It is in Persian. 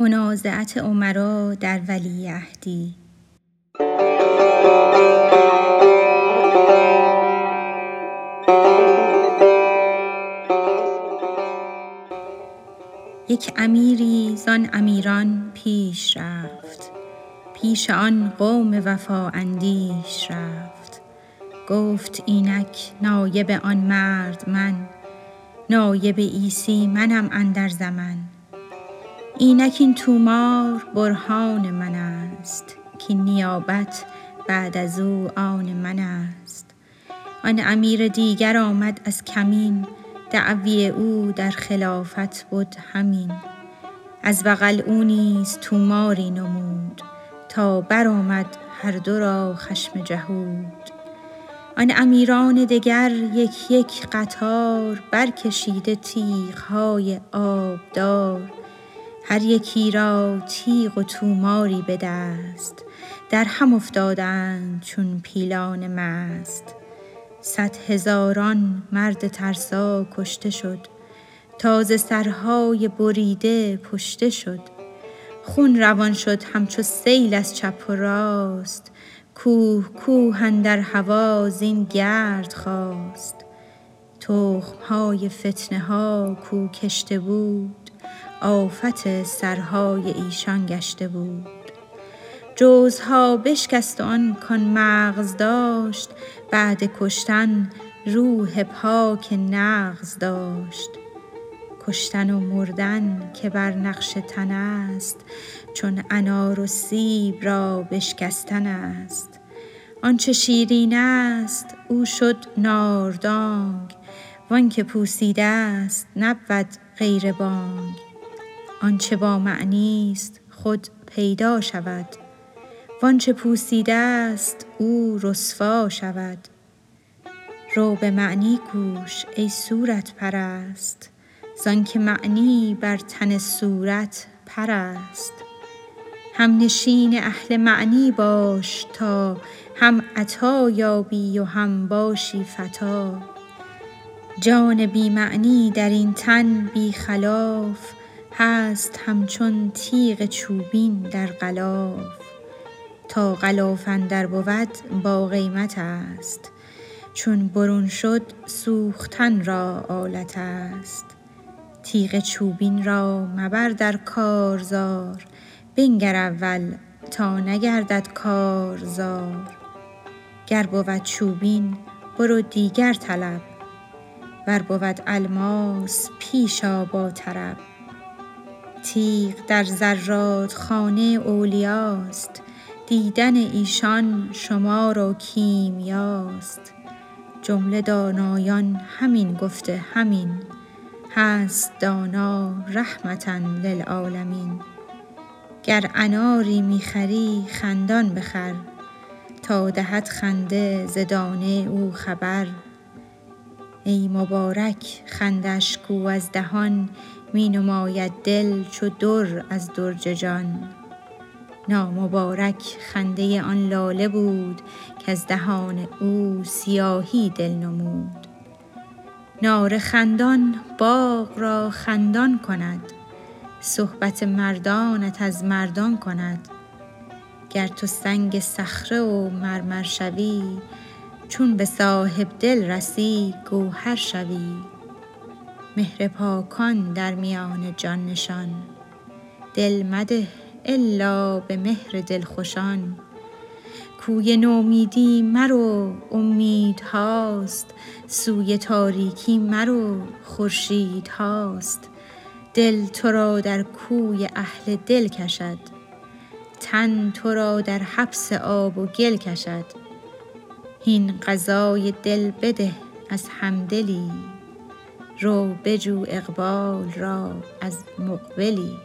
منازعت امرا در ولیعهدی یک امیری زان امیران پیش رفت. پیش آن قوم وفا اندیش رفت. گفت اینک نایب آن مرد من. نایب عیسی منم اندر زمن. اینک این طومار برهان من است کاین نیابت بعد از او آن من است. آن امیر دیگر آمد از کمین دعوی او در خلافت بد همین. از بغل او نیز طوماری نمود تا برآمد هر دو را خشم جهود. آن امیران دگر یک یک قطار برکشیده تیغ های آبدار. هر یکی را تیغ و طوماری به دست در هم افتادند چون پیلان مست. صد هزاران مرد ترسا کشته شد تا ز سرهای بریده پشته شد. خون روان شد همچو سیل از چپ و راست کوه کوه اندر هوا زین گرد خاست. تخم های فتنه ها کو کشته بود آفت سرهای ایشان گشته بود. جوزها بشکست آن کان مغز داشت بعد کشتن روح پاک نغز داشت. کشتن و مردن که بر نقش تن است چون انار و سیب را بشکستن است. آنچه شیرین است او شد ناردانگ. وانکه پوسیده است نبود غیر بانگ. آنچه با معنی است خود پیدا شود. وانچه پوسیده است او رسوا شود. رو به معنی کوش ای صورت پرست زانکه معنی بر تن صورت پر است همنشین اهل معنی باش تا هم عطا یابی و هم باشی فتی جان بی معنی در این تن بی خلاف هست همچون تیغ چوبین در غلاف. تا غلاف اندر بود با قیمت است. چون برون شد سوختن را آلت است. تیغ چوبین را مبر در کارزار. بنگر اول تا نگردد کار زار گر بود چوبین برو دیگر طلب. ور بود الماس پیش آ با طرب. تیغ در زرادخانه اولیاست. دیدن ایشان شمار و کیمیاست. جمله دانایان همین گفته همین. هست دانا رحمة للعالمین. گر اناری می خری خندان بخر. تا دهد خنده ز او خبر. ای مبارک خنده اش کو از دهان می نماید دل چو در از درج جان. نامبارک خنده آن لاله بود کز دهان او سیاهی دل نمود. ناله خندان باغ را خندان کند. صحبت مردانت از مردان کند. گر تو سنگ صخره و مرمر شوی چون به صاحبدل رسی گوهر شوی. مهر پاکان در میان جان نشان. دل مده الا به مهر دلخوشان. کوی نومیدی مرو امیدهاست سوی تاریکی مرو خورشیدهاست دل تو را در کوی اهل دل کشد. تن تو را در حبس آب و گل کشد. هین غذای دل بده از همدلی. رو بجو اقبال را از مقبلی.